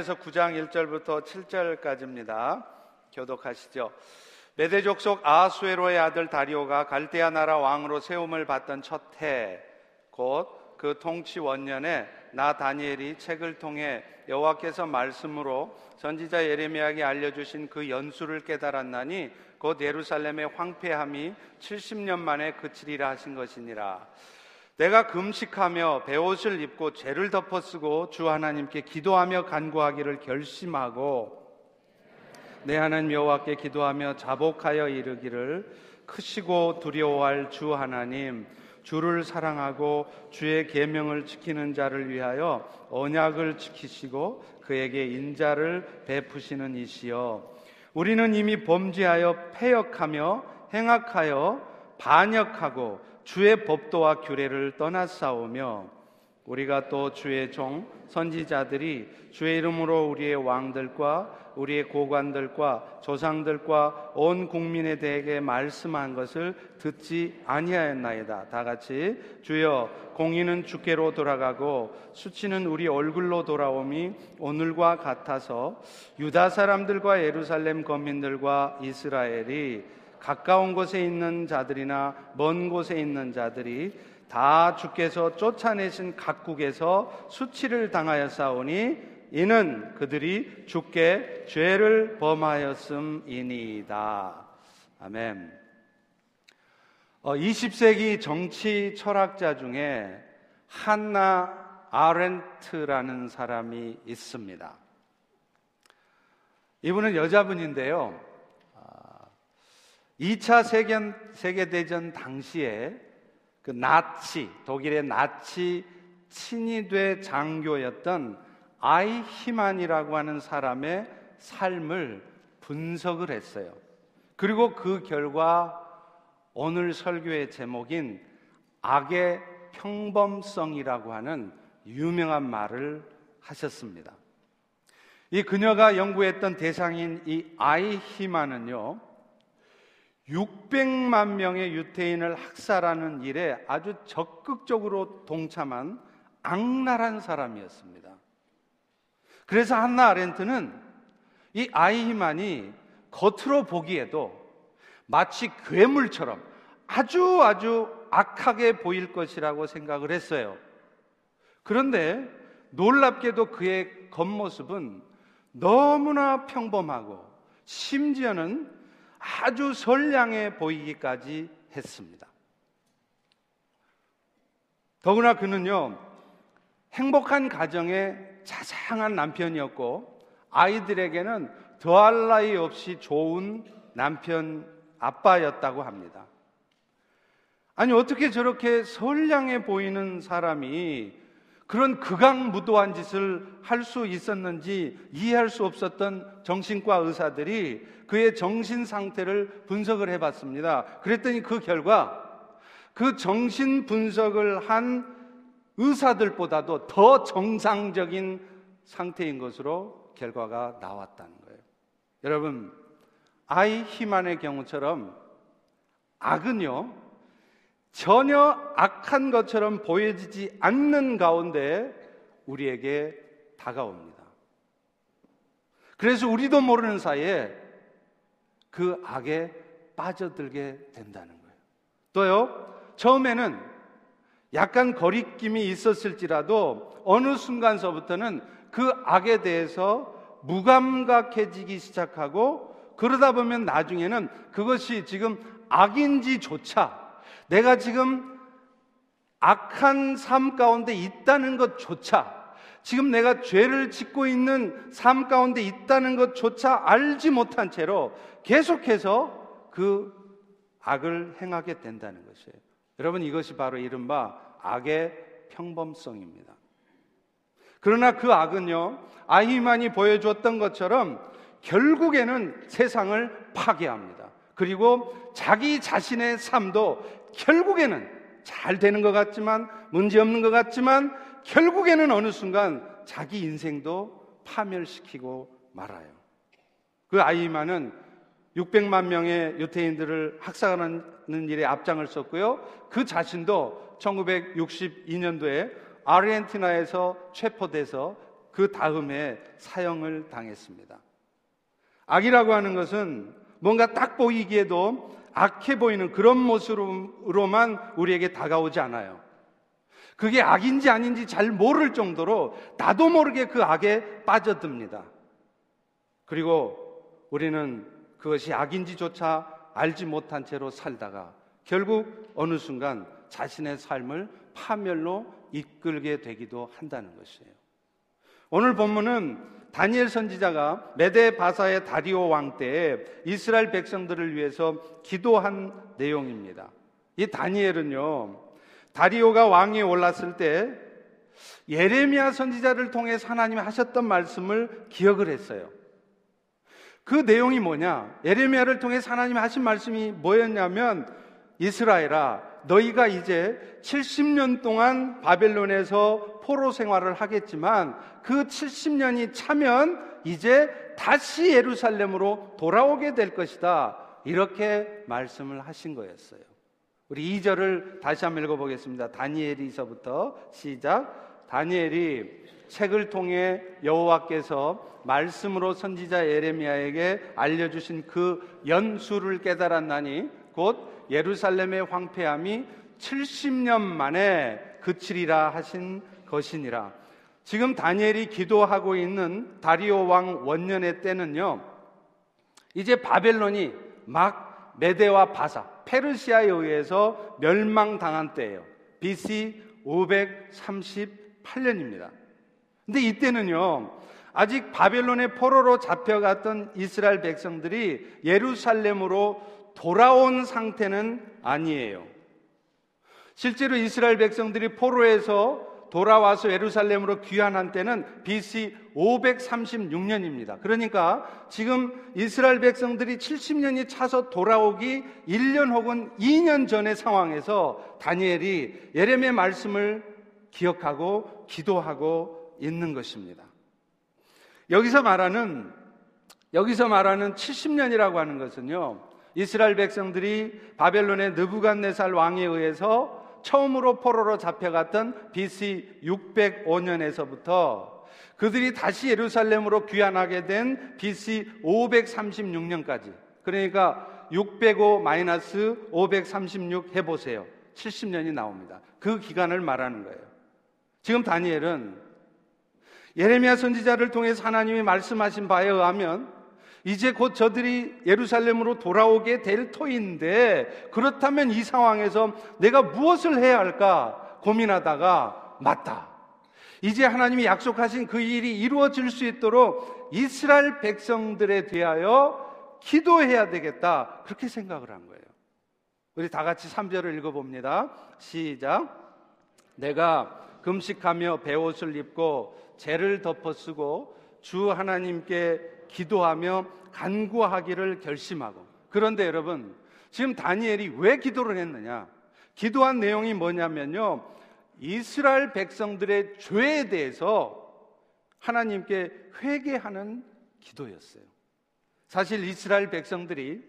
그래서 9장 1절부터 7절까지입니다. 교독하시죠. 메대 족 속 아수에로의 아들 다리오가 갈대아 나라 왕으로 세움을 받던 첫 해, 곧 그 통치 원년에 나 다니엘이 책을 통해 여호와께서 말씀으로 선지자 예레미야에게 알려주신 그 연수를 깨달았나니 곧 예루살렘의 황폐함이 70년 만에 그치리라 하신 것이니라. 내가 금식하며 배옷을 입고 죄를 덮어 쓰고 주 하나님께 기도하며 간구하기를 결심하고 내 하나님 여호와께 기도하며 자복하여 이르기를 크시고 두려워할 주 하나님 주를 사랑하고 주의 계명을 지키는 자를 위하여 언약을 지키시고 그에게 인자를 베푸시는 이시여 우리는 이미 범죄하여 패역하며 행악하여 반역하고 주의 법도와 규례를 떠나 싸우며 우리가 또 주의 종 선지자들이 주의 이름으로 우리의 왕들과 우리의 고관들과 조상들과 온 국민에 대해 말씀한 것을 듣지 아니하였나이다. 다 같이 주여 공의는 주께로 돌아가고 수치는 우리 얼굴로 돌아옴이 오늘과 같아서 유다 사람들과 예루살렘 거민들과 이스라엘이 가까운 곳에 있는 자들이나 먼 곳에 있는 자들이 다 주께서 쫓아내신 각국에서 수치를 당하여 싸우니 이는 그들이 주께 죄를 범하였음이니이다. 아멘. 20세기 어, 정치 철학자 중에 한나 아렌트라는 사람이 있습니다. 이분은 여자분인데요. 2차 세계, 세계 대전 당시에 그 나치, 독일의 나치 친위대 장교였던 아이 히만이라고 하는 사람의 삶을 분석을 했어요. 그리고 그 결과 오늘 설교의 제목인 악의 평범성이라고 하는 유명한 말을 하셨습니다. 이 그녀가 연구했던 대상인 이 아이 히만은요, 600만 명의 유태인을 학살하는 일에 아주 적극적으로 동참한 악랄한 사람이었습니다. 그래서 한나 아렌트는 이 아이히만이 겉으로 보기에도 마치 괴물처럼 아주 아주 악하게 보일 것이라고 생각을 했어요. 그런데 놀랍게도 그의 겉모습은 너무나 평범하고 심지어는 아주 선량해 보이기까지 했습니다. 더구나 그는요, 행복한 가정의 자상한 남편이었고, 아이들에게는 더할 나위 없이 좋은 남편, 아빠였다고 합니다. 아니, 어떻게 저렇게 선량해 보이는 사람이 그런 극악무도한 짓을 할 수 있었는지 이해할 수 없었던 정신과 의사들이 그의 정신 상태를 분석을 해 봤습니다. 그랬더니 그 결과 그 정신 분석을 한 의사들보다도 더 정상적인 상태인 것으로 결과가 나왔다는 거예요. 여러분, 아이 희만의 경우처럼 악은요, 전혀 악한 것처럼 보여지지 않는 가운데 우리에게 다가옵니다. 그래서 우리도 모르는 사이에 그 악에 빠져들게 된다는 거예요. 또요, 처음에는 약간 거리낌이 있었을지라도 어느 순간서부터는 그 악에 대해서 무감각해지기 시작하고 그러다 보면 나중에는 그것이 지금 악인지조차 내가 지금 악한 삶 가운데 있다는 것조차 지금 내가 죄를 짓고 있는 삶 가운데 있다는 것조차 알지 못한 채로 계속해서 그 악을 행하게 된다는 것이에요. 여러분 이것이 바로 이른바 악의 평범성입니다. 그러나 그 악은요, 아히만이 보여주었던 것처럼 결국에는 세상을 파괴합니다. 그리고 자기 자신의 삶도 결국에는 잘 되는 것 같지만, 문제 없는 것 같지만, 결국에는 어느 순간 자기 인생도 파멸시키고 말아요. 그 아이만은 600만 명의 유태인들을 학살하는 일에 앞장을 썼고요. 그 자신도 1962년도에 아르헨티나에서 체포돼서 그 다음에 사형을 당했습니다. 악이라고 하는 것은 뭔가 딱 보이기에도 악해 보이는 그런 모습으로만 우리에게 다가오지 않아요. 그게 악인지 아닌지 잘 모를 정도로 나도 모르게 그 악에 빠져듭니다. 그리고 우리는 그것이 악인지조차 알지 못한 채로 살다가 결국 어느 순간 자신의 삶을 파멸로 이끌게 되기도 한다는 것이에요. 오늘 본문은 다니엘 선지자가 메데 바사의 다리오 왕 때에 이스라엘 백성들을 위해서 기도한 내용입니다. 이 다니엘은요, 다리오가 왕위에 올랐을 때 예레미야 선지자를 통해 하나님이 하셨던 말씀을 기억을 했어요. 그 내용이 뭐냐? 예레미야를 통해 하나님이 하신 말씀이 뭐였냐면 이스라엘아 너희가 이제 70년 동안 바벨론에서 포로 생활을 하겠지만 그 70년이 차면 이제 다시 예루살렘으로 돌아오게 될 것이다. 이렇게 말씀을 하신 거였어요. 우리 2절을 다시 한번 읽어보겠습니다. 다니엘이서부터 시작. 다니엘이 책을 통해 여호와께서 말씀으로 선지자 예레미야에게 알려주신 그 연수를 깨달았나니 곧 예루살렘의 황폐함이 70년 만에 그치리라 하신 것이니라. 지금 다니엘이 기도하고 있는 다리오 왕 원년의 때는요. 이제 바벨론이 막 메데와 바사, 페르시아에 의해서 멸망당한 때예요. BC 538년입니다. 근데 이때는요. 아직 바벨론의 포로로 잡혀갔던 이스라엘 백성들이 예루살렘으로 돌아온 상태는 아니에요. 실제로 이스라엘 백성들이 포로에서 돌아와서 예루살렘으로 귀환한 때는 BC 536년입니다. 그러니까 지금 이스라엘 백성들이 70년이 차서 돌아오기 1년 혹은 2년 전의 상황에서 다니엘이 예레미야 말씀을 기억하고 기도하고 있는 것입니다. 여기서 말하는 여기서 말하는 70년이라고 하는 것은요. 이스라엘 백성들이 바벨론의 느부갓네살 왕에 의해서 처음으로 포로로 잡혀갔던 BC 605년에서부터 그들이 다시 예루살렘으로 귀환하게 된 BC 536년까지 그러니까 605 마이너스 536 해보세요. 70년이 나옵니다. 그 기간을 말하는 거예요. 지금 다니엘은 예레미야 선지자를 통해서 하나님이 말씀하신 바에 의하면 이제 곧 저들이 예루살렘으로 돌아오게 될 터인데 그렇다면 이 상황에서 내가 무엇을 해야 할까 고민하다가 맞다. 이제 하나님이 약속하신 그 일이 이루어질 수 있도록 이스라엘 백성들에 대하여 기도해야 되겠다. 그렇게 생각을 한 거예요. 우리 다 같이 3절을 읽어봅니다. 시작. 내가 금식하며 배옷을 입고 죄를 덮어 쓰고 주 하나님께 기도하며 간구하기를 결심하고 그런데 여러분 지금 다니엘이 왜 기도를 했느냐? 기도한 내용이 뭐냐면요. 이스라엘 백성들의 죄에 대해서 하나님께 회개하는 기도였어요. 사실 이스라엘 백성들이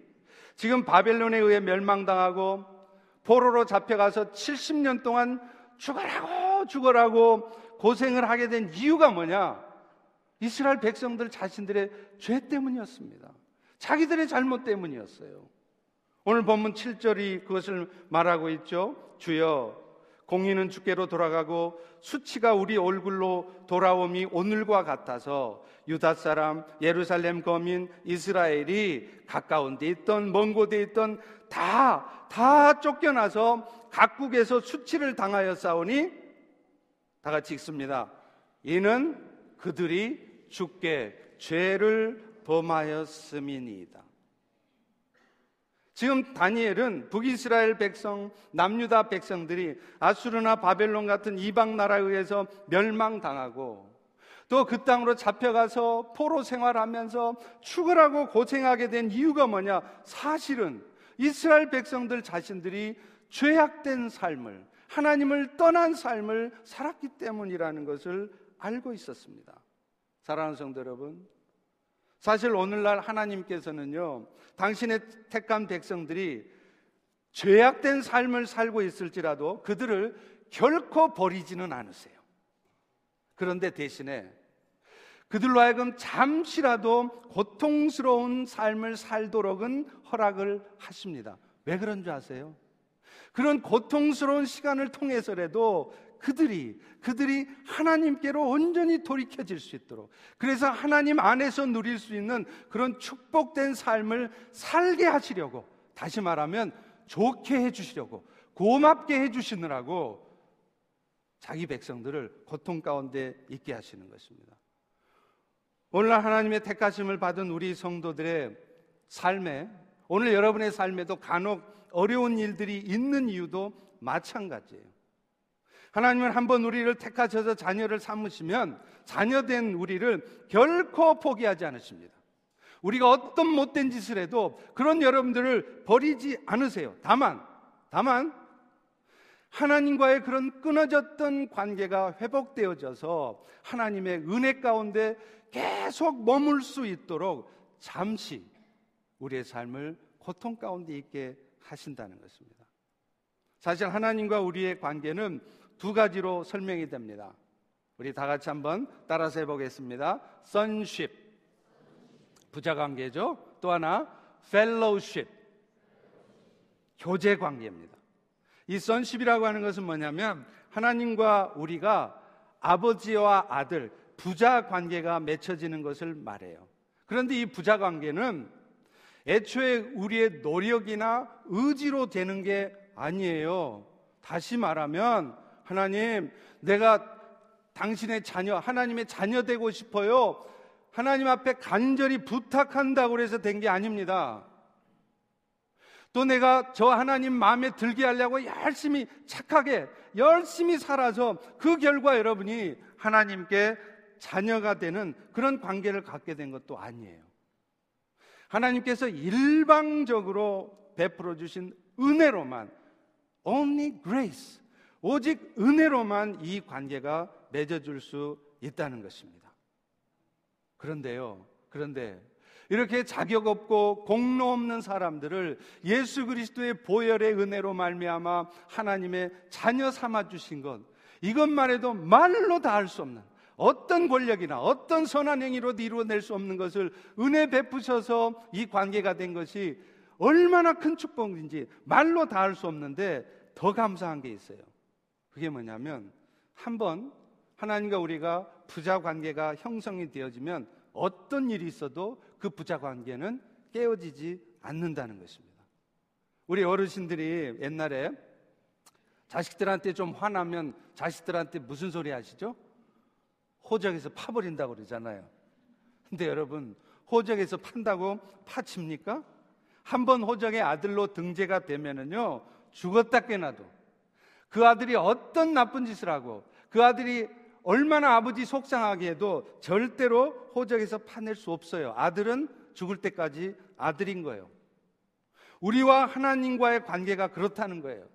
지금 바벨론에 의해 멸망당하고 포로로 잡혀가서 70년 동안 죽어라고 죽어라고 고생을 하게 된 이유가 뭐냐? 이스라엘 백성들 자신들의 죄 때문이었습니다. 자기들의 잘못 때문이었어요. 오늘 본문 7절이 그것을 말하고 있죠. 주여, 공의는 주께로 돌아가고 수치가 우리 얼굴로 돌아옴이 오늘과 같아서 유다 사람, 예루살렘 거민, 이스라엘이 가까운 데 있던 먼 곳에 있던 다, 다 쫓겨나서 각국에서 수치를 당하여 싸우니 다 같이 읽습니다. 이는 그들이 주께 죄를 범하였음이니이다. 지금 다니엘은 북이스라엘 백성, 남유다 백성들이 아수르나 바벨론 같은 이방 나라에 의해서 멸망당하고 또 그 땅으로 잡혀가서 포로 생활하면서 죽으라고 고생하게 된 이유가 뭐냐? 사실은 이스라엘 백성들 자신들이 죄악된 삶을, 하나님을 떠난 삶을 살았기 때문이라는 것을 알고 있었습니다. 사랑하는 성도 여러분, 사실 오늘날 하나님께서는요, 당신의 택한 백성들이 죄악된 삶을 살고 있을지라도 그들을 결코 버리지는 않으세요. 그런데 대신에 그들로 하여금 잠시라도 고통스러운 삶을 살도록은 허락을 하십니다. 왜 그런 줄 아세요? 그런 고통스러운 시간을 통해서라도 그들이 그들이 하나님께로 온전히 돌이켜질 수 있도록 그래서 하나님 안에서 누릴 수 있는 그런 축복된 삶을 살게 하시려고 다시 말하면 좋게 해 주시려고 고맙게 해 주시느라고 자기 백성들을 고통 가운데 있게 하시는 것입니다. 오늘날 하나님의 택하심을 받은 우리 성도들의 삶에 오늘 여러분의 삶에도 간혹 어려운 일들이 있는 이유도 마찬가지예요. 하나님은 한번 우리를 택하셔서 자녀를 삼으시면 자녀된 우리를 결코 포기하지 않으십니다. 우리가 어떤 못된 짓을 해도 그런 여러분들을 버리지 않으세요. 다만, 다만, 하나님과의 그런 끊어졌던 관계가 회복되어져서 하나님의 은혜 가운데 계속 머물 수 있도록 잠시 우리의 삶을 고통 가운데 있게 하신다는 것입니다. 사실 하나님과 우리의 관계는 두 가지로 설명이 됩니다. 우리 다 같이 한번 따라서 해보겠습니다. sonship 부자 관계죠. 또 하나 fellowship 교제 관계입니다. 이 sonship이라고 하는 것은 뭐냐면 하나님과 우리가 아버지와 아들 부자 관계가 맺혀지는 것을 말해요. 그런데 이 부자 관계는 애초에 우리의 노력이나 의지로 되는 게 아니에요. 다시 말하면 하나님, 내가 당신의 자녀, 하나님의 자녀 되고 싶어요. 하나님 앞에 간절히 부탁한다고 해서 된 게 아닙니다. 또 내가 저 하나님 마음에 들게 하려고 열심히 착하게 열심히 살아서 그 결과 여러분이 하나님께 자녀가 되는 그런 관계를 갖게 된 것도 아니에요. 하나님께서 일방적으로 베풀어 주신 은혜로만 only grace 오직 은혜로만 이 관계가 맺어줄 수 있다는 것입니다. 그런데요, 그런데 이렇게 자격 없고 공로 없는 사람들을 예수 그리스도의 보혈의 은혜로 말미암아 하나님의 자녀 삼아 주신 것 이것만 해도 말로 다 할 수 없는 어떤 권력이나 어떤 선한 행위로도 이루어낼 수 없는 것을 은혜 베푸셔서 이 관계가 된 것이 얼마나 큰 축복인지 말로 다 할 수 없는데 더 감사한 게 있어요. 그게 뭐냐면 한번 하나님과 우리가 부자 관계가 형성이 되어지면 어떤 일이 있어도 그 부자 관계는 깨어지지 않는다는 것입니다. 우리 어르신들이 옛날에 자식들한테 좀 화나면 자식들한테 무슨 소리 하시죠? 호적에서 파버린다고 그러잖아요. 근데 여러분, 호적에서 판다고 파칩니까? 한 번 호적의 아들로 등재가 되면은요, 죽었다 깨나도 그 아들이 어떤 나쁜 짓을 하고 그 아들이 얼마나 아버지 속상하게 해도 절대로 호적에서 파낼 수 없어요. 아들은 죽을 때까지 아들인 거예요. 우리와 하나님과의 관계가 그렇다는 거예요.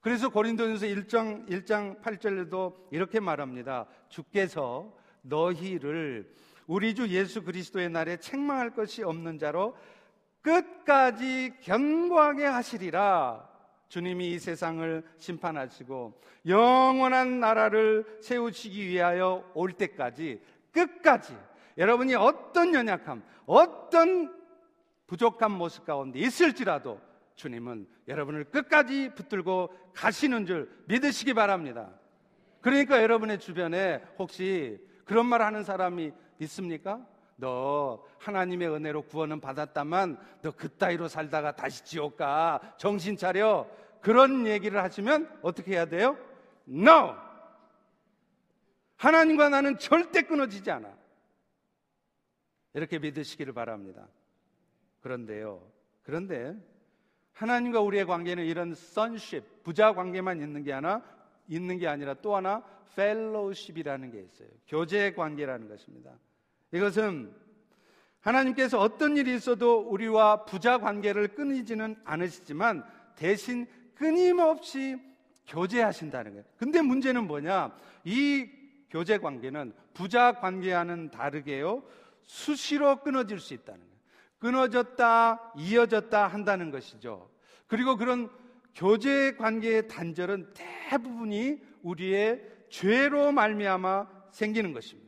그래서 고린도전서 1장 1장 8절에도 이렇게 말합니다. 주께서 너희를 우리 주 예수 그리스도의 날에 책망할 것이 없는 자로 끝까지 견고하게 하시리라. 주님이 이 세상을 심판하시고 영원한 나라를 세우시기 위하여 올 때까지 끝까지 여러분이 어떤 연약함, 어떤 부족한 모습 가운데 있을지라도 주님은 여러분을 끝까지 붙들고 가시는 줄 믿으시기 바랍니다. 그러니까 여러분의 주변에 혹시 그런 말 하는 사람이 있습니까? 너 하나님의 은혜로 구원은 받았다만 너 그따위로 살다가 다시 지옥 가. 정신 차려. 그런 얘기를 하시면 어떻게 해야 돼요? No! 하나님과 나는 절대 끊어지지 않아. 이렇게 믿으시기를 바랍니다. 그런데요. 그런데 하나님과 우리의 관계는 이런 선십, 부자 관계만 있는 게 하나 있는 게 아니라 또 하나 펠로우십이라는 게 있어요. 교제 관계라는 것입니다. 이것은 하나님께서 어떤 일이 있어도 우리와 부자 관계를 끊이지는 않으시지만 대신 끊임없이 교제하신다는 거예요. 근데 문제는 뭐냐? 이 교제 관계는 부자 관계와는 다르게요. 수시로 끊어질 수 있다는 거예요. 끊어졌다, 이어졌다 한다는 것이죠. 그리고 그런 교제 관계의 단절은 대부분이 우리의 죄로 말미암아 생기는 것입니다.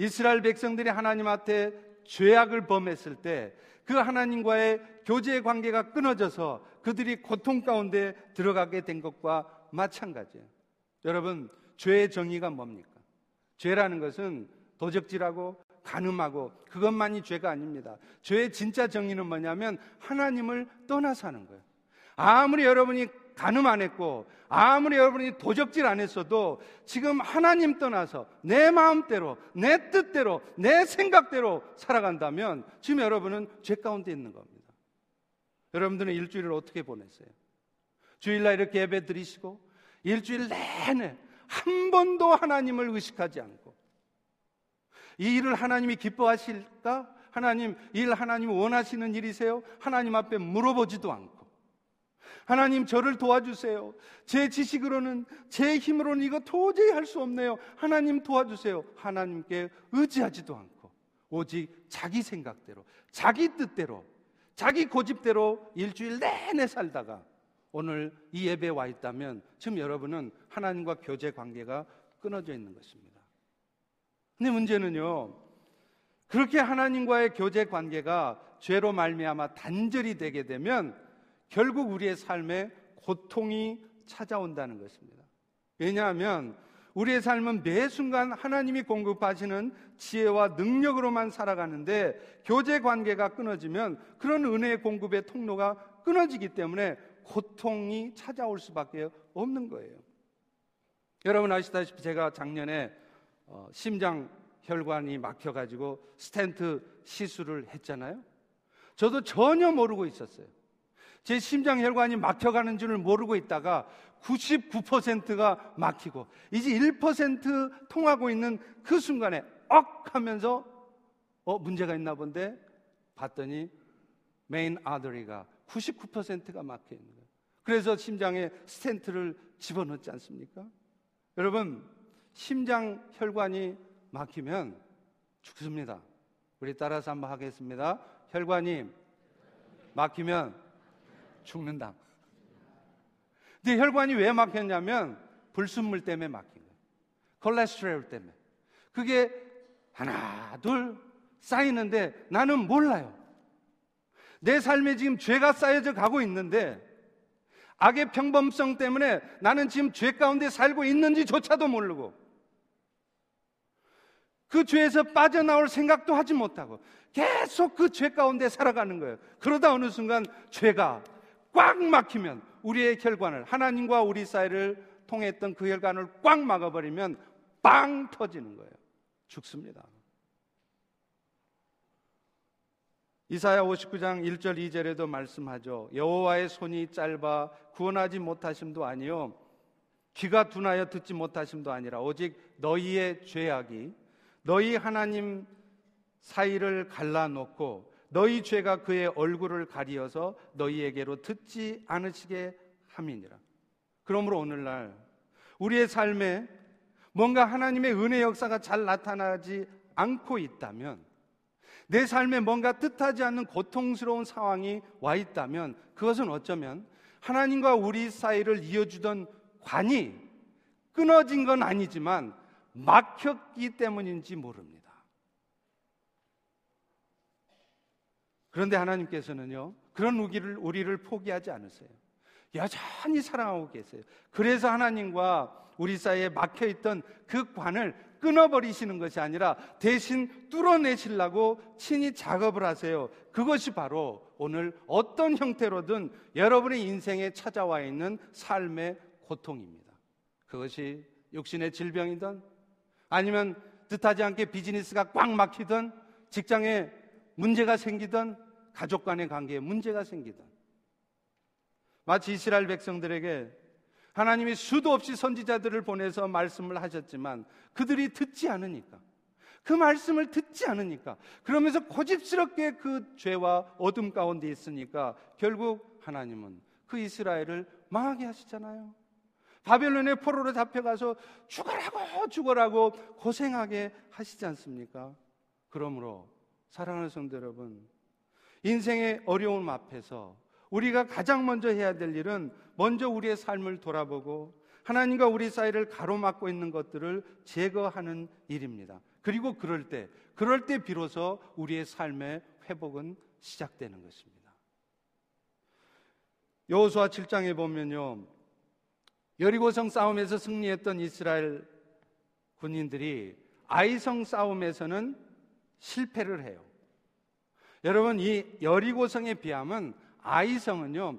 이스라엘 백성들이 하나님 앞에 죄악을 범했을 때 그 하나님과의 교제 관계가 끊어져서 그들이 고통 가운데 들어가게 된 것과 마찬가지예요. 여러분, 죄의 정의가 뭡니까? 죄라는 것은 도적질하고 가늠하고 그것만이 죄가 아닙니다. 죄의 진짜 정의는 뭐냐면 하나님을 떠나 사는 거예요. 아무리 여러분이 가늠 안 했고 아무리 여러분이 도적질 안 했어도 지금 하나님 떠나서 내 마음대로 내 뜻대로 내 생각대로 살아간다면 지금 여러분은 죄 가운데 있는 겁니다. 여러분들은 일주일을 어떻게 보냈어요? 주일날 이렇게 예배 드리시고 일주일 내내 한 번도 하나님을 의식하지 않고 이 일을 하나님이 기뻐하실까? 하나님, 이일 하나님이 원하시는 일이세요? 하나님 앞에 물어보지도 않고 하나님 저를 도와주세요. 제 지식으로는 제 힘으로는 이거 도저히 할 수 없네요. 하나님 도와주세요. 하나님께 의지하지도 않고 오직 자기 생각대로 자기 뜻대로 자기 고집대로 일주일 내내 살다가 오늘 이 예배에 와 있다면 지금 여러분은 하나님과 교제 관계가 끊어져 있는 것입니다. 근데 문제는요. 그렇게 하나님과의 교제 관계가 죄로 말미암아 단절이 되게 되면 결국 우리의 삶에 고통이 찾아온다는 것입니다. 왜냐하면 우리의 삶은 매 순간 하나님이 공급하시는 지혜와 능력으로만 살아가는데 교제 관계가 끊어지면 그런 은혜의 공급의 통로가 끊어지기 때문에 고통이 찾아올 수밖에 없는 거예요. 여러분 아시다시피 제가 작년에 어, 심장 혈관이 막혀가지고 스탠트 시술을 했잖아요. 저도 전혀 모르고 있었어요. 제 심장 혈관이 막혀가는 줄을 모르고 있다가 99%가 막히고 이제 1% 통하고 있는 그 순간에 억 하면서 어 문제가 있나 본데 봤더니 메인 아더리가 99%가 막혀 있는 거예요. 그래서 심장에 스텐트를 집어넣지 않습니까? 여러분 심장 혈관이 막히면 죽습니다. 우리 따라서 한번 하겠습니다. 혈관이 막히면 죽는다. 근데 혈관이 왜 막혔냐면 불순물 때문에 막힌 거예요. 콜레스테롤 때문에. 그게 하나, 둘 쌓이는데 나는 몰라요. 내 삶에 지금 죄가 쌓여져 가고 있는데 악의 평범성 때문에 나는 지금 죄 가운데 살고 있는지조차도 모르고 그 죄에서 빠져나올 생각도 하지 못하고 계속 그 죄 가운데 살아가는 거예요. 그러다 어느 순간 죄가 꽉 막히면 우리의 혈관을 하나님과 우리 사이를 통했던 그 혈관을 꽉 막아버리면 빵 터지는 거예요. 죽습니다. 이사야 59장 1절 2절에도 말씀하죠. 여호와의 손이 짧아 구원하지 못하심도 아니요 귀가 둔하여 듣지 못하심도 아니라 오직 너희의 죄악이 너희 하나님 사이를 갈라놓고 너희 죄가 그의 얼굴을 가리어서 너희에게로 듣지 않으시게 함이니라. 그러므로 오늘날 우리의 삶에 뭔가 하나님의 은혜 역사가 잘 나타나지 않고 있다면 내 삶에 뭔가 뜻하지 않는 고통스러운 상황이 와 있다면 그것은 어쩌면 하나님과 우리 사이를 이어주던 관이 끊어진 건 아니지만 막혔기 때문인지 모릅니다. 그런데 하나님께서는요, 그런 우기를, 우리를 포기하지 않으세요. 여전히 사랑하고 계세요. 그래서 하나님과 우리 사이에 막혀 있던 그 관을 끊어버리시는 것이 아니라 대신 뚫어내시려고 친히 작업을 하세요. 그것이 바로 오늘 어떤 형태로든 여러분의 인생에 찾아와 있는 삶의 고통입니다. 그것이 육신의 질병이든 아니면 뜻하지 않게 비즈니스가 꽉 막히든 직장에 문제가 생기던 가족 간의 관계에 문제가 생기던 마치 이스라엘 백성들에게 하나님이 수도 없이 선지자들을 보내서 말씀을 하셨지만 그들이 듣지 않으니까 그 말씀을 듣지 않으니까 그러면서 고집스럽게 그 죄와 어둠 가운데 있으니까 결국 하나님은 그 이스라엘을 망하게 하시잖아요. 바벨론의 포로로 잡혀가서 죽어라고 죽어라고 고생하게 하시지 않습니까? 그러므로 사랑하는 성도 여러분, 인생의 어려움 앞에서 우리가 가장 먼저 해야 될 일은 먼저 우리의 삶을 돌아보고 하나님과 우리 사이를 가로막고 있는 것들을 제거하는 일입니다. 그리고 그럴 때, 그럴 때 비로소 우리의 삶의 회복은 시작되는 것입니다. 여호수아 7장에 보면요. 여리고성 싸움에서 승리했던 이스라엘 군인들이 아이성 싸움에서는 실패를 해요. 여러분 이 여리고성의 비함은 아이성은요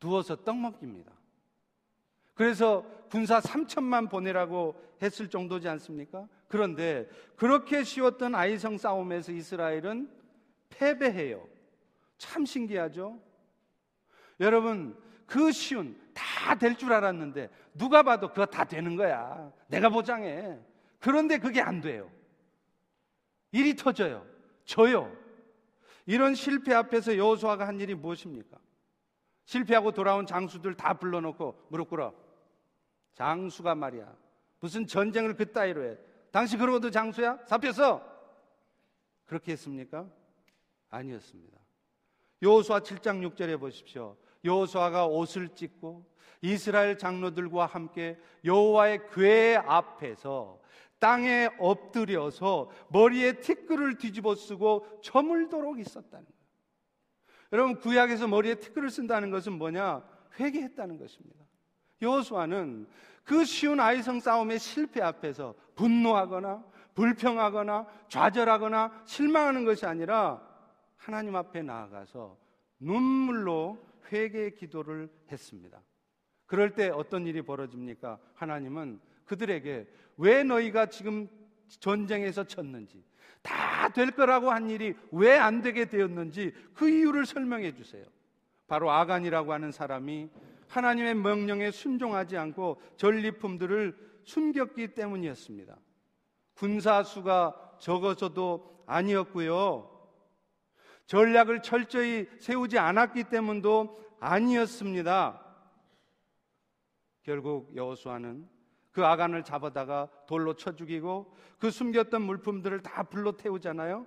누워서 떡 먹기입니다. 그래서 군사 3천만 보내라고 했을 정도지 않습니까? 그런데 그렇게 쉬웠던 아이성 싸움에서 이스라엘은 패배해요. 참 신기하죠? 여러분, 그 쉬운 다 될 줄 알았는데 누가 봐도 그거 다 되는 거야. 내가 보장해. 그런데 그게 안 돼요. 일이 터져요. 져요. 이런 실패 앞에서 여호수아가 한 일이 무엇입니까? 실패하고 돌아온 장수들 다 불러놓고 무릎 꿇어. 장수가 말이야. 무슨 전쟁을 그 따위로 해. 당시 그러고도 장수야? 잡혔어. 그렇게 했습니까? 아니었습니다. 여호수아 7장 6절에 보십시오. 여호수아가 옷을 찢고 이스라엘 장로들과 함께 여호와의 궤 앞에서 땅에 엎드려서 머리에 티끌을 뒤집어 쓰고 저물도록 있었다는 거예요. 여러분 구약에서 머리에 티끌을 쓴다는 것은 뭐냐? 회개했다는 것입니다. 여호수아는 그 쉬운 아이성 싸움의 실패 앞에서 분노하거나 불평하거나 좌절하거나 실망하는 것이 아니라 하나님 앞에 나아가서 눈물로 회개의 기도를 했습니다. 그럴 때 어떤 일이 벌어집니까? 하나님은 그들에게 왜 너희가 지금 전쟁에서 쳤는지, 다 될 거라고 한 일이 왜 안 되게 되었는지 그 이유를 설명해 주세요. 바로 아간이라고 하는 사람이 하나님의 명령에 순종하지 않고 전리품들을 숨겼기 때문이었습니다. 군사수가 적어서도 아니었고요. 전략을 철저히 세우지 않았기 때문도 아니었습니다. 결국 여호수아는 그 아간을 잡아다가 돌로 쳐 죽이고 그 숨겼던 물품들을 다 불로 태우잖아요.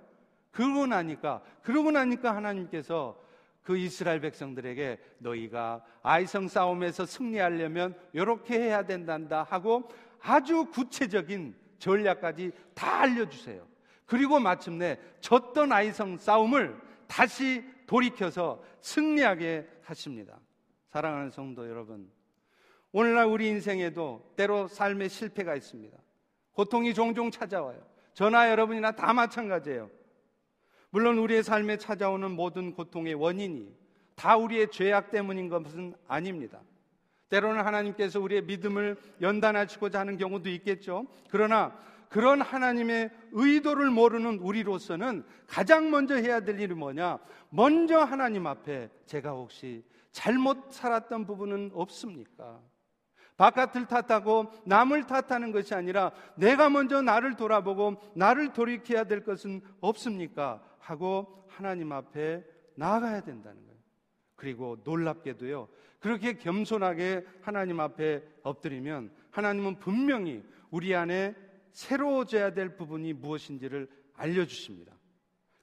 그러고 나니까 그러고 나니까 하나님께서 그 이스라엘 백성들에게 너희가 아이성 싸움에서 승리하려면 이렇게 해야 된단다 하고 아주 구체적인 전략까지 다 알려주세요. 그리고 마침내 졌던 아이성 싸움을 다시 돌이켜서 승리하게 하십니다. 사랑하는 성도 여러분, 오늘날 우리 인생에도 때로 삶의 실패가 있습니다. 고통이 종종 찾아와요. 저나 여러분이나 다 마찬가지예요. 물론 우리의 삶에 찾아오는 모든 고통의 원인이 다 우리의 죄악 때문인 것은 아닙니다. 때로는 하나님께서 우리의 믿음을 연단하시고자 하는 경우도 있겠죠. 그러나 그런 하나님의 의도를 모르는 우리로서는 가장 먼저 해야 될 일이 뭐냐? 먼저 하나님 앞에 제가 혹시 잘못 살았던 부분은 없습니까? 바깥을 탓하고 남을 탓하는 것이 아니라 내가 먼저 나를 돌아보고 나를 돌이켜야 될 것은 없습니까? 하고 하나님 앞에 나아가야 된다는 거예요. 그리고 놀랍게도요. 그렇게 겸손하게 하나님 앞에 엎드리면 하나님은 분명히 우리 안에 새로워져야 될 부분이 무엇인지를 알려주십니다.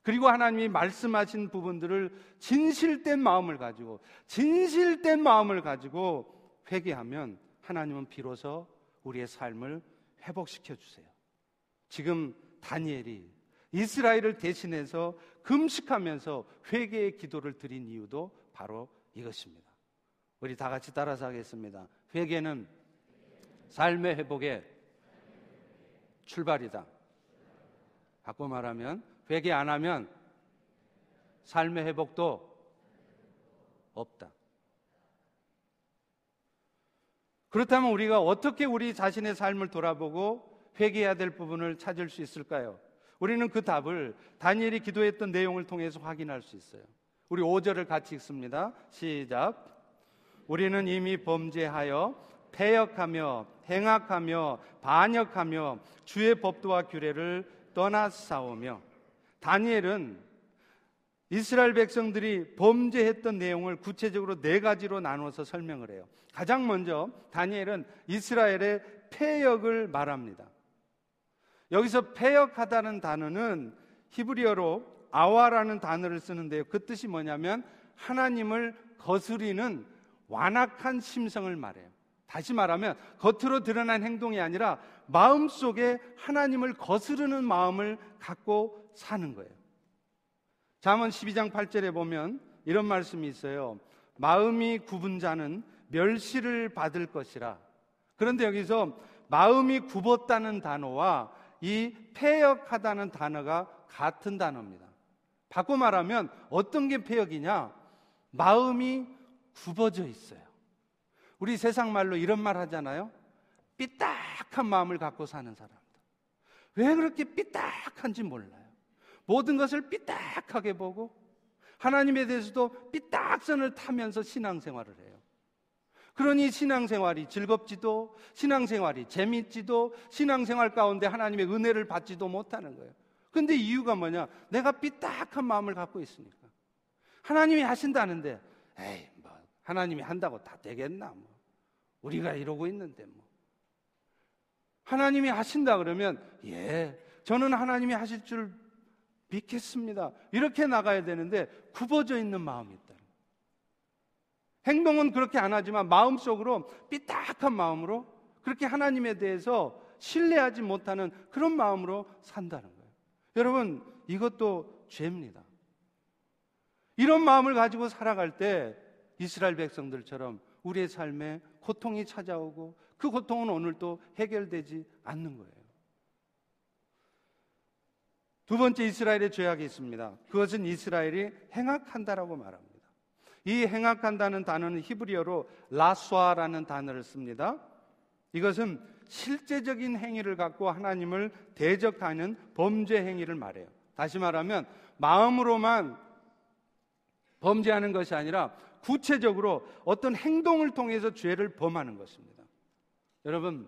그리고 하나님이 말씀하신 부분들을 진실된 마음을 가지고 진실된 마음을 가지고 회개하면 하나님은 비로소 우리의 삶을 회복시켜 주세요. 지금 다니엘이 이스라엘을 대신해서 금식하면서 회개의 기도를 드린 이유도 바로 이것입니다. 우리 다 같이 따라서 하겠습니다. 회개는 삶의 회복의 출발이다. 바꿔 말하면 회개 안 하면 삶의 회복도 없다. 그렇다면 우리가 어떻게 우리 자신의 삶을 돌아보고 회개해야 될 부분을 찾을 수 있을까요? 우리는 그 답을 다니엘이 기도했던 내용을 통해서 확인할 수 있어요. 우리 5절을 같이 읽습니다. 시작. 우리는 이미 범죄하여 패역하며 행악하며 반역하며 주의 법도와 규례를 떠나 싸우며 다니엘은 이스라엘 백성들이 범죄했던 내용을 구체적으로 네 가지로 나눠서 설명을 해요. 가장 먼저 다니엘은 이스라엘의 폐역을 말합니다. 여기서 폐역하다는 단어는 히브리어로 아와라는 단어를 쓰는데요. 그 뜻이 뭐냐면 하나님을 거스리는 완악한 심성을 말해요. 다시 말하면 겉으로 드러난 행동이 아니라 마음 속에 하나님을 거스르는 마음을 갖고 사는 거예요. 잠언 12장 8절에 보면 이런 말씀이 있어요. 마음이 굽은 자는 멸시를 받을 것이라. 그런데 여기서 마음이 굽었다는 단어와 이 폐역하다는 단어가 같은 단어입니다. 바꿔 말하면 어떤 게 폐역이냐? 마음이 굽어져 있어요. 우리 세상 말로 이런 말 하잖아요. 삐딱한 마음을 갖고 사는 사람들. 왜 그렇게 삐딱한지 몰라요. 모든 것을 삐딱하게 보고 하나님에 대해서도 삐딱선을 타면서 신앙생활을 해요. 그러니 신앙생활이 즐겁지도 신앙생활이 재밌지도 신앙생활 가운데 하나님의 은혜를 받지도 못하는 거예요. 근데 이유가 뭐냐? 내가 삐딱한 마음을 갖고 있으니까. 하나님이 하신다는데 에이 뭐 하나님이 한다고 다 되겠나 뭐. 우리가 이러고 있는데 뭐. 하나님이 하신다 그러면 예, 저는 하나님이 하실 줄 믿겠습니다. 이렇게 나가야 되는데 굽어져 있는 마음이 있다. 행동은 그렇게 안 하지만 마음속으로 삐딱한 마음으로 그렇게 하나님에 대해서 신뢰하지 못하는 그런 마음으로 산다는 거예요. 여러분, 이것도 죄입니다. 이런 마음을 가지고 살아갈 때 이스라엘 백성들처럼 우리의 삶에 고통이 찾아오고 그 고통은 오늘도 해결되지 않는 거예요. 두 번째 이스라엘의 죄악이 있습니다. 그것은 이스라엘이 행악한다라고 말합니다. 이 행악한다는 단어는 히브리어로 라스와라는 단어를 씁니다. 이것은 실제적인 행위를 갖고 하나님을 대적하는 범죄 행위를 말해요. 다시 말하면 마음으로만 범죄하는 것이 아니라 구체적으로 어떤 행동을 통해서 죄를 범하는 것입니다. 여러분,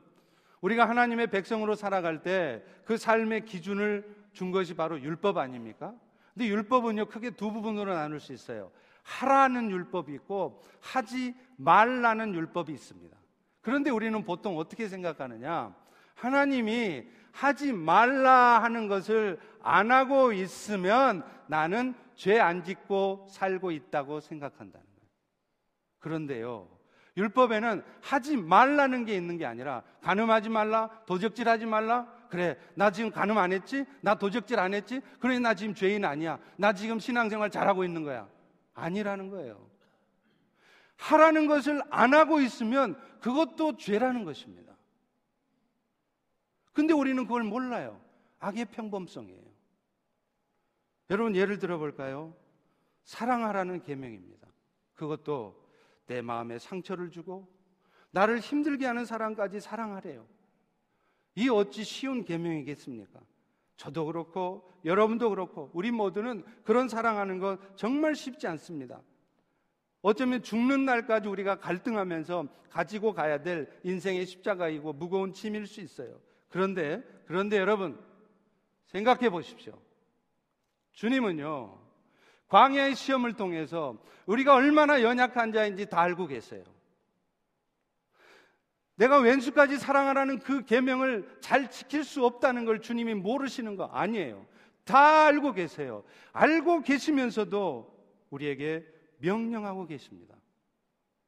우리가 하나님의 백성으로 살아갈 때 그 삶의 기준을 준 것이 바로 율법 아닙니까? 근데 율법은요, 크게 두 부분으로 나눌 수 있어요. 하라는 율법이 있고 하지 말라는 율법이 있습니다. 그런데 우리는 보통 어떻게 생각하느냐? 하나님이 하지 말라 하는 것을 안 하고 있으면 나는 죄 안 짓고 살고 있다고 생각한다는 거예요. 그런데요. 율법에는 하지 말라는 게 있는 게 아니라 가늠하지 말라, 도적질 하지 말라. 그래, 나 지금 가늠 안 했지? 나 도적질 안 했지? 그래, 나 지금 죄인 아니야. 나 지금 신앙생활 잘하고 있는 거야. 아니라는 거예요. 하라는 것을 안 하고 있으면 그것도 죄라는 것입니다. 근데 우리는 그걸 몰라요. 악의 평범성이에요. 여러분 예를 들어 볼까요? 사랑하라는 계명입니다. 그것도 내 마음에 상처를 주고 나를 힘들게 하는 사람까지 사랑하래요. 이 어찌 쉬운 계명이겠습니까? 저도 그렇고 여러분도 그렇고 우리 모두는 그런 사랑하는 것 정말 쉽지 않습니다. 어쩌면 죽는 날까지 우리가 갈등하면서 가지고 가야 될 인생의 십자가이고 무거운 짐일 수 있어요. 그런데 그런데 여러분 생각해 보십시오. 주님은요. 광야의 시험을 통해서 우리가 얼마나 연약한 자인지 다 알고 계세요. 내가 왼수까지 사랑하라는 그 계명을 잘 지킬 수 없다는 걸 주님이 모르시는 거 아니에요. 다 알고 계세요. 알고 계시면서도 우리에게 명령하고 계십니다.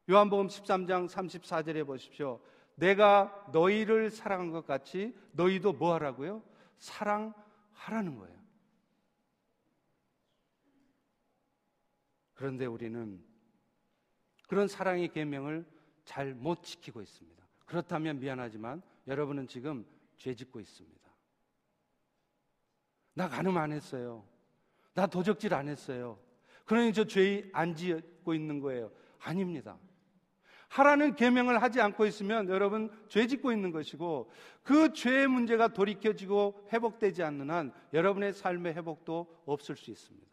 요한복음 13장 34절에 보십시오. 내가 너희를 사랑한 것 같이 너희도 뭐 하라고요? 사랑하라는 거예요. 그런데 우리는 그런 사랑의 계명을 잘 못 지키고 있습니다. 그렇다면 미안하지만 여러분은 지금 죄 짓고 있습니다. 나 간음 안 했어요. 나 도적질 안 했어요. 그러니 저 죄 안 짓고 있는 거예요. 아닙니다. 하라는 계명을 하지 않고 있으면 여러분 죄 짓고 있는 것이고 그 죄의 문제가 돌이켜지고 회복되지 않는 한 여러분의 삶의 회복도 없을 수 있습니다.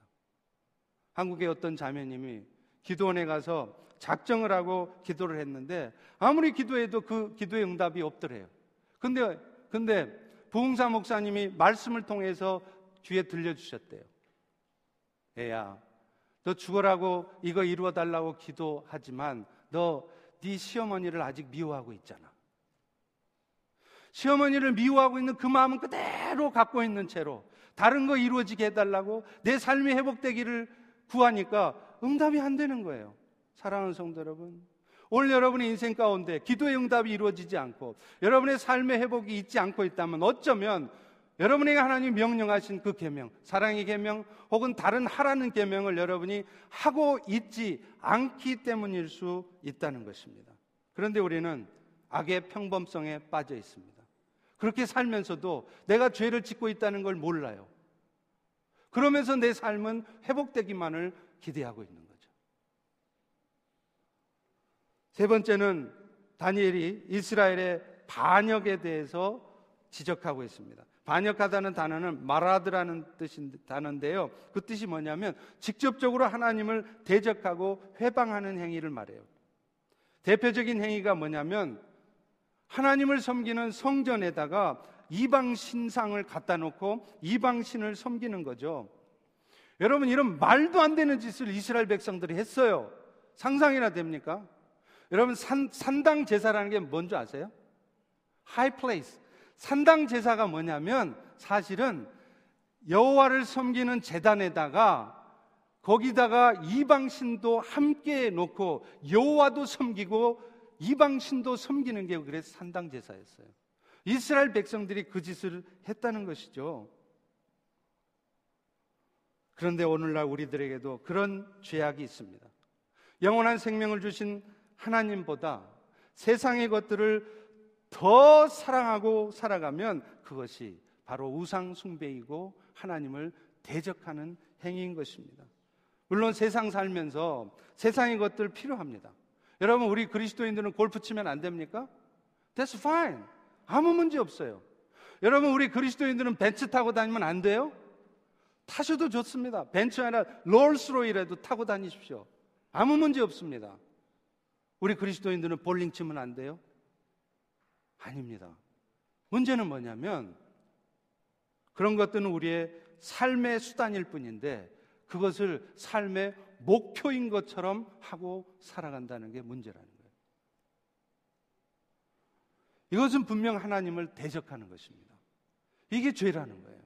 한국의 어떤 자매님이 기도원에 가서 작정을 하고 기도를 했는데 아무리 기도해도 그 기도의 응답이 없더래요. 근데 근데 부흥사 목사님이 말씀을 통해서 귀에 들려주셨대요. 애야, 너 죽어라고 이거 이루어 달라고 기도하지만 너 네 시어머니를 아직 미워하고 있잖아. 시어머니를 미워하고 있는 그 마음은 그대로 갖고 있는 채로 다른 거 이루어지게 해달라고 내 삶이 회복되기를 구하니까 응답이 안 되는 거예요. 사랑하는 성도 여러분, 오늘 여러분의 인생 가운데 기도의 응답이 이루어지지 않고 여러분의 삶의 회복이 있지 않고 있다면 어쩌면 여러분에게 하나님 명령하신 그 계명, 사랑의 계명 혹은 다른 하라는 계명을 여러분이 하고 있지 않기 때문일 수 있다는 것입니다. 그런데 우리는 악의 평범성에 빠져 있습니다. 그렇게 살면서도 내가 죄를 짓고 있다는 걸 몰라요. 그러면서 내 삶은 회복되기만을 기대하고 있는 거죠. 세 번째는 다니엘이 이스라엘의 반역에 대해서 지적하고 있습니다. 반역하다는 단어는 마라드라는 뜻인 단어인데요. 그 뜻이 뭐냐면 직접적으로 하나님을 대적하고 회방하는 행위를 말해요. 대표적인 행위가 뭐냐면 하나님을 섬기는 성전에다가 이방 신상을 갖다 놓고 이방 신을 섬기는 거죠. 여러분 이런 말도 안 되는 짓을 이스라엘 백성들이 했어요. 상상이나 됩니까? 여러분 산, 산당 제사라는 게 뭔지 아세요? high place. 산당 제사가 뭐냐면 사실은 여호와를 섬기는 제단에다가 거기다가 이방 신도 함께 놓고 여호와도 섬기고 이방 신도 섬기는 게 그래서 산당 제사였어요. 이스라엘 백성들이 그 짓을 했다는 것이죠. 그런데 오늘날 우리들에게도 그런 죄악이 있습니다. 영원한 생명을 주신 하나님보다 세상의 것들을 더 사랑하고 살아가면 그것이 바로 우상 숭배이고 하나님을 대적하는 행위인 것입니다. 물론 세상 살면서 세상의 것들 필요합니다. 여러분 우리 그리스도인들은 골프 치면 안 됩니까? That's fine. 아무 문제 없어요. 여러분 우리 그리스도인들은 벤츠 타고 다니면 안 돼요? 타셔도 좋습니다. 벤츠 아니라 롤스로이라도 타고 다니십시오. 아무 문제 없습니다. 우리 그리스도인들은 볼링 치면 안 돼요? 아닙니다. 문제는 뭐냐면 그런 것들은 우리의 삶의 수단일 뿐인데 그것을 삶의 목표인 것처럼 하고 살아간다는 게 문제라는 거예요. 이것은 분명 하나님을 대적하는 것입니다. 이게 죄라는 거예요.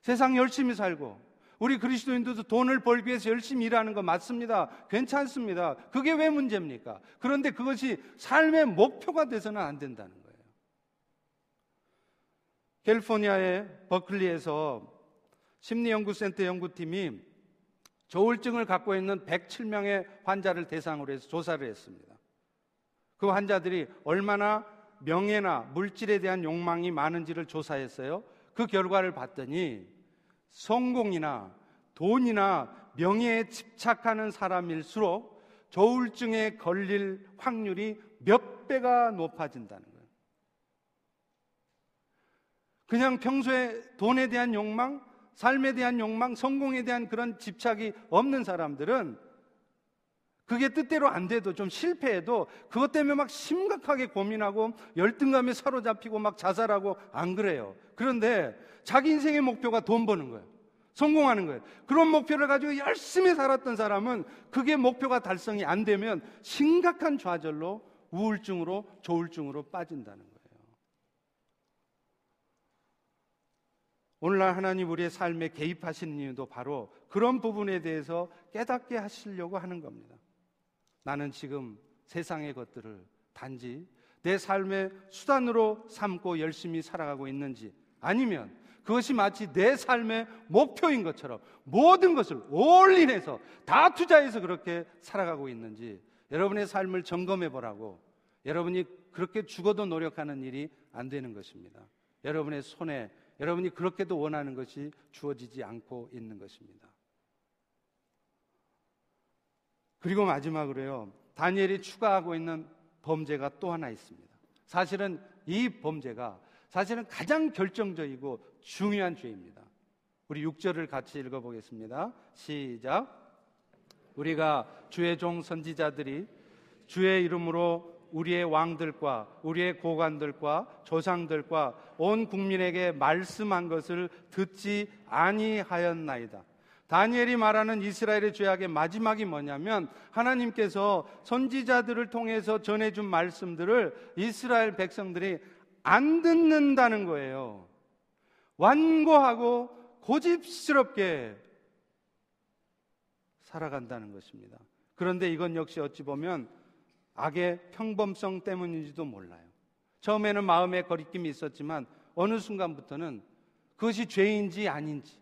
세상 열심히 살고 우리 그리스도인들도 돈을 벌기 위해서 열심히 일하는 거 맞습니다. 괜찮습니다. 그게 왜 문제입니까? 그런데 그것이 삶의 목표가 돼서는 안 된다는 거예요. 캘리포니아의 버클리에서 심리연구센터 연구팀이 조울증을 갖고 있는 107명의 환자를 대상으로 해서 조사를 했습니다. 그 환자들이 얼마나 명예나 물질에 대한 욕망이 많은지를 조사했어요. 그 결과를 봤더니 성공이나 돈이나 명예에 집착하는 사람일수록 조울증에 걸릴 확률이 몇 배가 높아진다는 거예요. 그냥 평소에 돈에 대한 욕망, 삶에 대한 욕망, 성공에 대한 그런 집착이 없는 사람들은 그게 뜻대로 안 돼도 좀 실패해도 그것 때문에 막 심각하게 고민하고 열등감에 사로잡히고 막 자살하고 안 그래요. 그런데 자기 인생의 목표가 돈 버는 거예요. 성공하는 거예요. 그런 목표를 가지고 열심히 살았던 사람은 그게 목표가 달성이 안 되면 심각한 좌절로 우울증으로 조울증으로 빠진다는 거예요. 오늘날 하나님 우리의 삶에 개입하시는 이유도 바로 그런 부분에 대해서 깨닫게 하시려고 하는 겁니다. 나는 지금 세상의 것들을 단지 내 삶의 수단으로 삼고 열심히 살아가고 있는지 아니면 그것이 마치 내 삶의 목표인 것처럼 모든 것을 올인해서 다 투자해서 그렇게 살아가고 있는지 여러분의 삶을 점검해 보라고 여러분이 그렇게 죽어도 노력하는 일이 안 되는 것입니다. 여러분의 손에 여러분이 그렇게도 원하는 것이 주어지지 않고 있는 것입니다. 그리고 마지막으로요. 다니엘이 추가하고 있는 범죄가 또 하나 있습니다. 사실은 이 범죄가 사실은 가장 결정적이고 중요한 죄입니다. 우리 6절을 같이 읽어보겠습니다. 시작. 우리가 주의 종 선지자들이 주의 이름으로 우리의 왕들과 우리의 고관들과 조상들과 온 국민에게 말씀한 것을 듣지 아니하였나이다. 다니엘이 말하는 이스라엘의 죄악의 마지막이 뭐냐면 하나님께서 선지자들을 통해서 전해준 말씀들을 이스라엘 백성들이 안 듣는다는 거예요. 완고하고 고집스럽게 살아간다는 것입니다. 그런데 이건 역시 어찌 보면 악의 평범성 때문인지도 몰라요. 처음에는 마음에 거리낌이 있었지만 어느 순간부터는 그것이 죄인지 아닌지,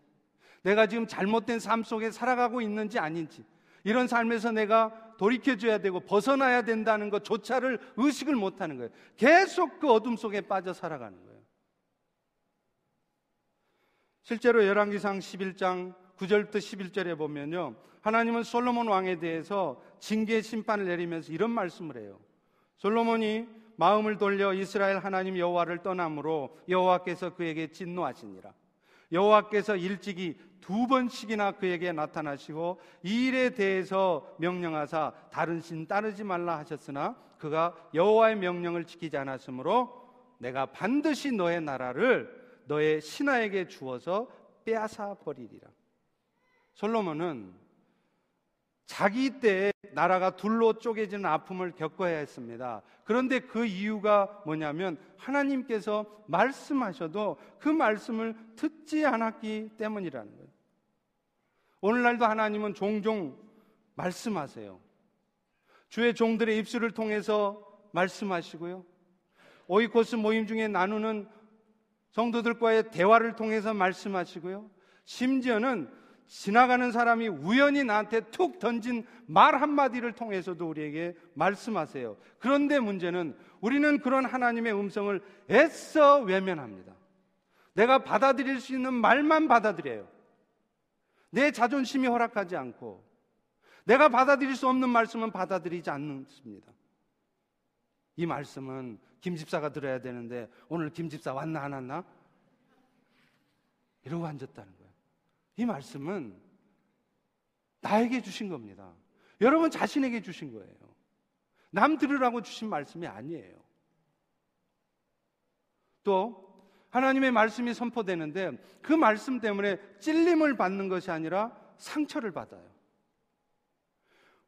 내가 지금 잘못된 삶 속에 살아가고 있는지 아닌지, 이런 삶에서 내가 돌이켜줘야 되고 벗어나야 된다는 것조차를 의식을 못하는 거예요. 계속 그 어둠 속에 빠져 살아가는 거예요. 실제로 열왕기상 11장 9절부터 11절에 보면요. 하나님은 솔로몬 왕에 대해서 징계 심판을 내리면서 이런 말씀을 해요. 솔로몬이 마음을 돌려 이스라엘 하나님 여호와를 떠남으로 여호와께서 그에게 진노하시니라. 여호와께서 일찍이 두 번씩이나 그에게 나타나시고 이 일에 대해서 명령하사 다른 신 따르지 말라 하셨으나 그가 여호와의 명령을 지키지 않았으므로 내가 반드시 너의 나라를 너의 신하에게 주어서 빼앗아 버리리라. 솔로몬은 자기 때에 나라가 둘로 쪼개지는 아픔을 겪어야 했습니다. 그런데 그 이유가 뭐냐면 하나님께서 말씀하셔도 그 말씀을 듣지 않았기 때문이라는 거예요. 오늘날도 하나님은 종종 말씀하세요. 주의 종들의 입술을 통해서 말씀하시고요. 오이코스 모임 중에 나누는 성도들과의 대화를 통해서 말씀하시고요. 심지어는 지나가는 사람이 우연히 나한테 툭 던진 말 한마디를 통해서도 우리에게 말씀하세요. 그런데 문제는 우리는 그런 하나님의 음성을 애써 외면합니다. 내가 받아들일 수 있는 말만 받아들여요. 내 자존심이 허락하지 않고 내가 받아들일 수 없는 말씀은 받아들이지 않습니다. 이 말씀은 김 집사가 들어야 되는데 오늘 김 집사 왔나 안 왔나? 이러고 앉았다는. 이 말씀은 나에게 주신 겁니다. 여러분 자신에게 주신 거예요. 남 들으라고 주신 말씀이 아니에요. 또 하나님의 말씀이 선포되는데 그 말씀 때문에 찔림을 받는 것이 아니라 상처를 받아요.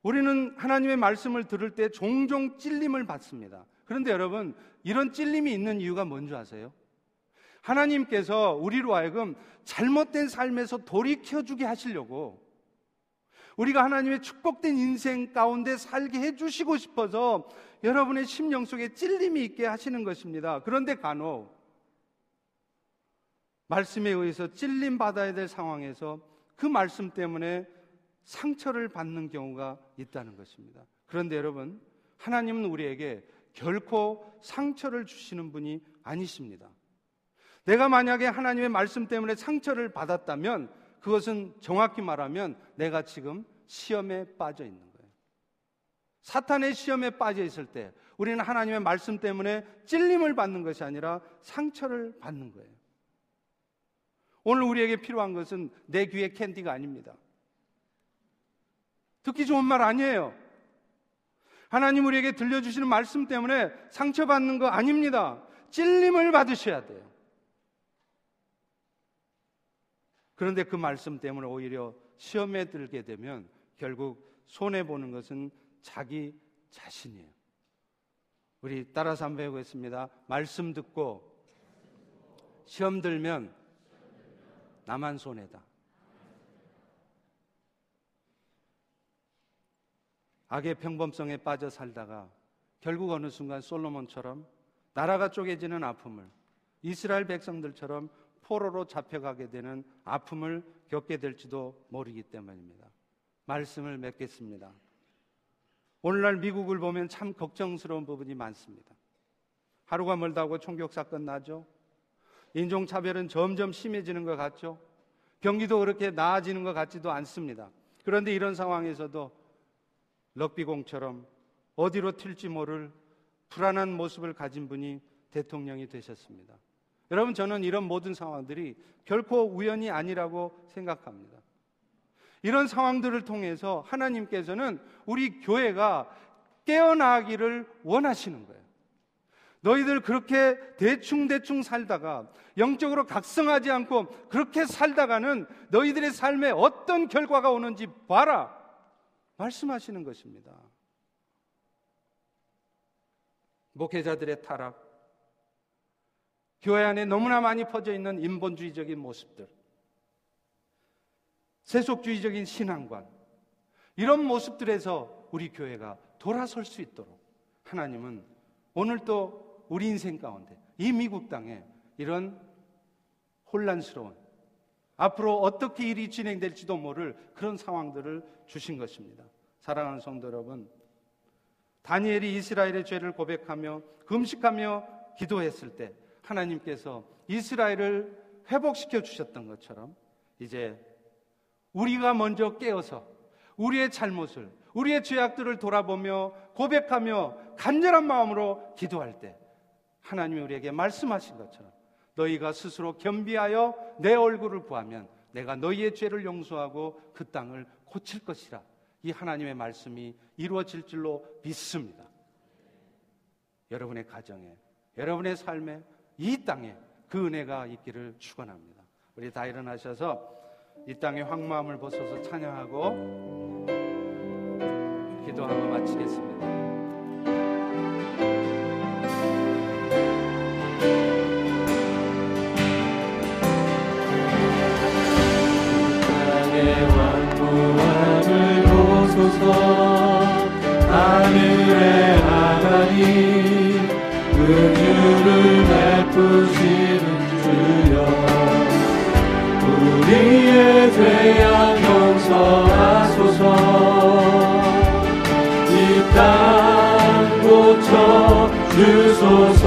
우리는 하나님의 말씀을 들을 때 종종 찔림을 받습니다. 그런데 여러분, 이런 찔림이 있는 이유가 뭔지 아세요? 하나님께서 우리로 하여금 잘못된 삶에서 돌이켜주게 하시려고 우리가 하나님의 축복된 인생 가운데 살게 해주시고 싶어서 여러분의 심령 속에 찔림이 있게 하시는 것입니다. 그런데 간혹 말씀에 의해서 찔림 받아야 될 상황에서 그 말씀 때문에 상처를 받는 경우가 있다는 것입니다. 그런데 여러분, 하나님은 우리에게 결코 상처를 주시는 분이 아니십니다. 내가 만약에 하나님의 말씀 때문에 상처를 받았다면 그것은 정확히 말하면 내가 지금 시험에 빠져 있는 거예요. 사탄의 시험에 빠져 있을 때 우리는 하나님의 말씀 때문에 찔림을 받는 것이 아니라 상처를 받는 거예요. 오늘 우리에게 필요한 것은 내 귀의 캔디가 아닙니다. 듣기 좋은 말 아니에요. 하나님 우리에게 들려주시는 말씀 때문에 상처받는 거 아닙니다. 찔림을 받으셔야 돼요. 그런데 그 말씀 때문에 오히려 시험에 들게 되면 결국 손해보는 것은 자기 자신이에요. 우리 따라서 한번 해보겠습니다. 말씀 듣고 시험 들면 나만 손해다. 악의 평범성에 빠져 살다가 결국 어느 순간 솔로몬처럼 나라가 쪼개지는 아픔을 이스라엘 백성들처럼 포로로 잡혀가게 되는 아픔을 겪게 될지도 모르기 때문입니다. 말씀을 맺겠습니다. 오늘날 미국을 보면 참 걱정스러운 부분이 많습니다. 하루가 멀다고 총격 사건 나죠. 인종차별은 점점 심해지는 것 같죠. 경기도 그렇게 나아지는 것 같지도 않습니다. 그런데 이런 상황에서도 럭비공처럼 어디로 튈지 모를 불안한 모습을 가진 분이 대통령이 되셨습니다. 여러분, 저는 이런 모든 상황들이 결코 우연이 아니라고 생각합니다. 이런 상황들을 통해서 하나님께서는 우리 교회가 깨어나기를 원하시는 거예요. 너희들 그렇게 대충대충 살다가 영적으로 각성하지 않고 그렇게 살다가는 너희들의 삶에 어떤 결과가 오는지 봐라. 말씀하시는 것입니다. 목회자들의 타락, 교회 안에 너무나 많이 퍼져 있는 인본주의적인 모습들, 세속주의적인 신앙관, 이런 모습들에서 우리 교회가 돌아설 수 있도록 하나님은 오늘 또 우리 인생 가운데 이 미국 땅에 이런 혼란스러운 앞으로 어떻게 일이 진행될지도 모를 그런 상황들을 주신 것입니다. 사랑하는 성도 여러분, 다니엘이 이스라엘의 죄를 고백하며 금식하며 기도했을 때 하나님께서 이스라엘을 회복시켜 주셨던 것처럼 이제 우리가 먼저 깨어서 우리의 잘못을 우리의 죄악들을 돌아보며 고백하며 간절한 마음으로 기도할 때 하나님이 우리에게 말씀하신 것처럼 너희가 스스로 겸비하여 내 얼굴을 구하면 내가 너희의 죄를 용서하고 그 땅을 고칠 것이라. 이 하나님의 말씀이 이루어질 줄로 믿습니다. 여러분의 가정에, 여러분의 삶에, 이 땅에 그 은혜가 있기를 축원합니다. 우리 다 일어나셔서 이 땅의 황마음을 벗어서 찬양하고 기도하고 마치겠습니다. 하늘의 하나님 은유를 베푸시는 주여. 우리의 죄악 용서하소서. 이땅 고쳐 주소서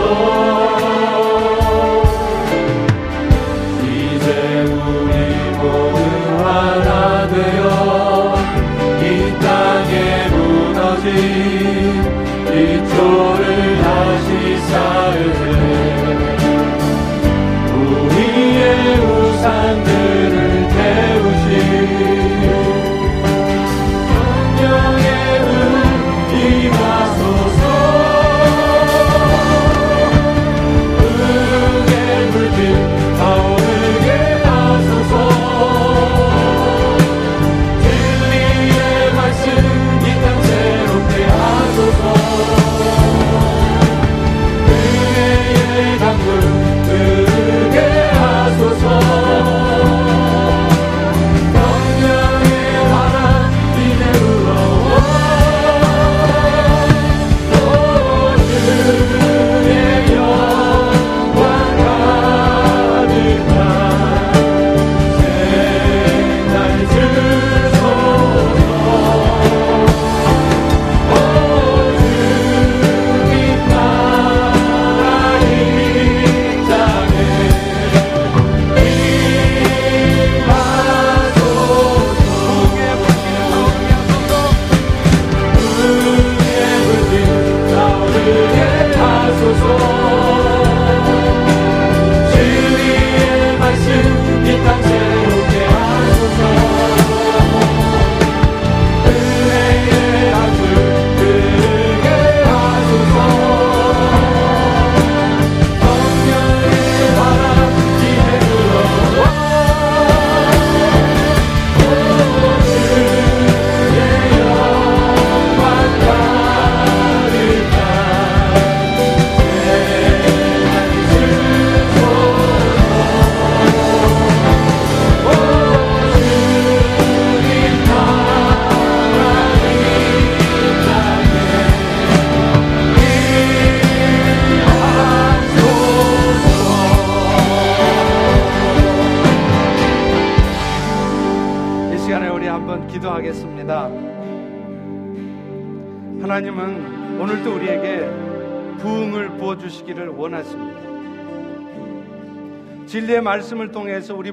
통해서 우리 모두